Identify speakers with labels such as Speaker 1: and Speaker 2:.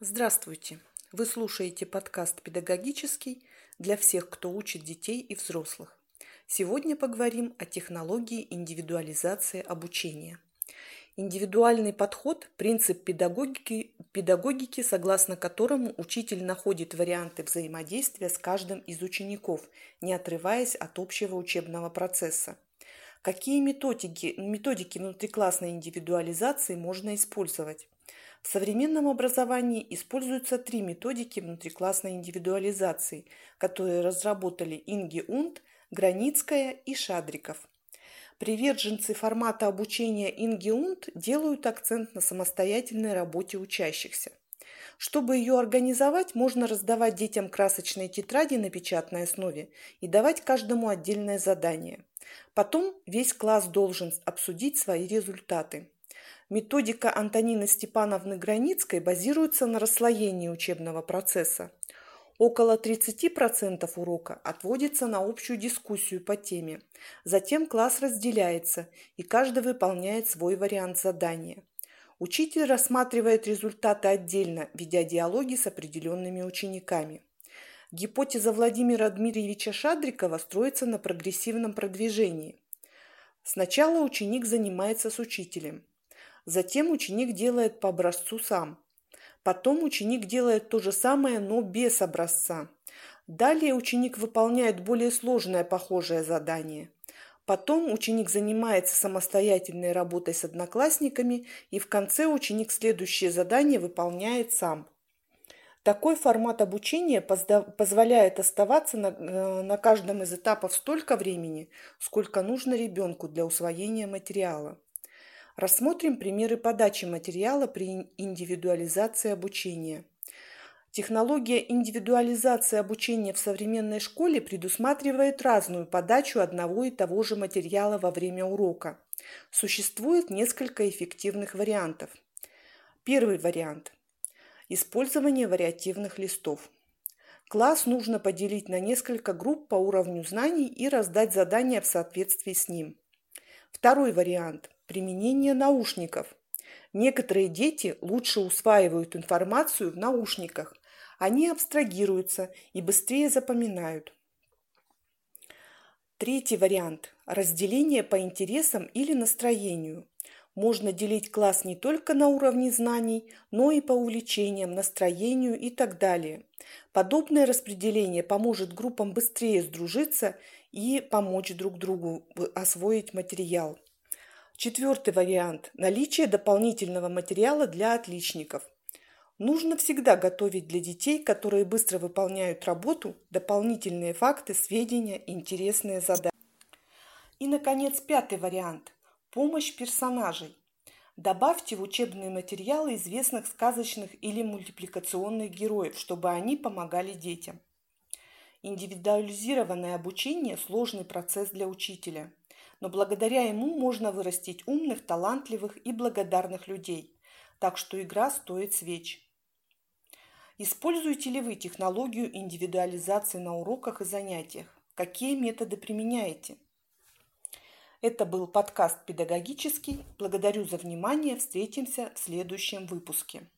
Speaker 1: Здравствуйте! Вы слушаете подкаст «Педагогический» для всех, кто учит детей и взрослых. Сегодня поговорим о технологии индивидуализации обучения. Индивидуальный подход – принцип педагогики, педагогики, согласно которому учитель находит варианты взаимодействия с каждым из учеников, не отрываясь от общего учебного процесса. Какие методики, методики внутриклассной индивидуализации можно использовать? В современном образовании используются три методики внутриклассной индивидуализации, которые разработали Инги Унт, Границкая и Шадриков. Приверженцы формата обучения Инги Унт делают акцент на самостоятельной работе учащихся. Чтобы ее организовать, можно раздавать детям красочные тетради на печатной основе и давать каждому отдельное задание. Потом весь класс должен обсудить свои результаты. Методика Антонины Степановны Границкой базируется на расслоении учебного процесса. Около 30% урока отводится на общую дискуссию по теме. Затем класс разделяется, и каждый выполняет свой вариант задания. Учитель рассматривает результаты отдельно, ведя диалоги с определенными учениками. Гипотеза Владимира Дмитриевича Шадрикова строится на прогрессивном продвижении. Сначала ученик занимается с учителем. Затем ученик делает по образцу сам. Потом ученик делает то же самое, но без образца. Далее ученик выполняет более сложное похожее задание. Потом ученик занимается самостоятельной работой с одноклассниками, и в конце ученик следующее задание выполняет сам. Такой формат обучения позволяет оставаться на, э, на каждом из этапов столько времени, сколько нужно ребенку для усвоения материала. Рассмотрим примеры подачи материала при индивидуализации обучения. Технология индивидуализации обучения в современной школе предусматривает разную подачу одного и того же материала во время урока. Существует несколько эффективных вариантов. Первый вариант – использование вариативных листов. Класс нужно поделить на несколько групп по уровню знаний и раздать задания в соответствии с ним. Второй вариант – Применение наушников. Некоторые дети лучше усваивают информацию в наушниках. Они абстрагируются и быстрее запоминают. Третий вариант – разделение по интересам или настроению. Можно делить класс не только на уровне знаний, но и по увлечениям, настроению и так далее. Подобное распределение поможет группам быстрее сдружиться и помочь друг другу освоить материал. Четвертый вариант – наличие дополнительного материала для отличников. Нужно всегда готовить для детей, которые быстро выполняют работу, дополнительные факты, сведения, интересные задания. И, наконец, пятый вариант – помощь персонажей. Добавьте в учебные материалы известных сказочных или мультипликационных героев, чтобы они помогали детям. Индивидуализированное обучение – сложный процесс для учителя – но благодаря ему можно вырастить умных, талантливых и благодарных людей. Так что игра стоит свеч. Используете ли вы технологию индивидуализации на уроках и занятиях? Какие методы применяете? Это был подкаст «Педагогический». Благодарю за внимание. Встретимся в следующем выпуске.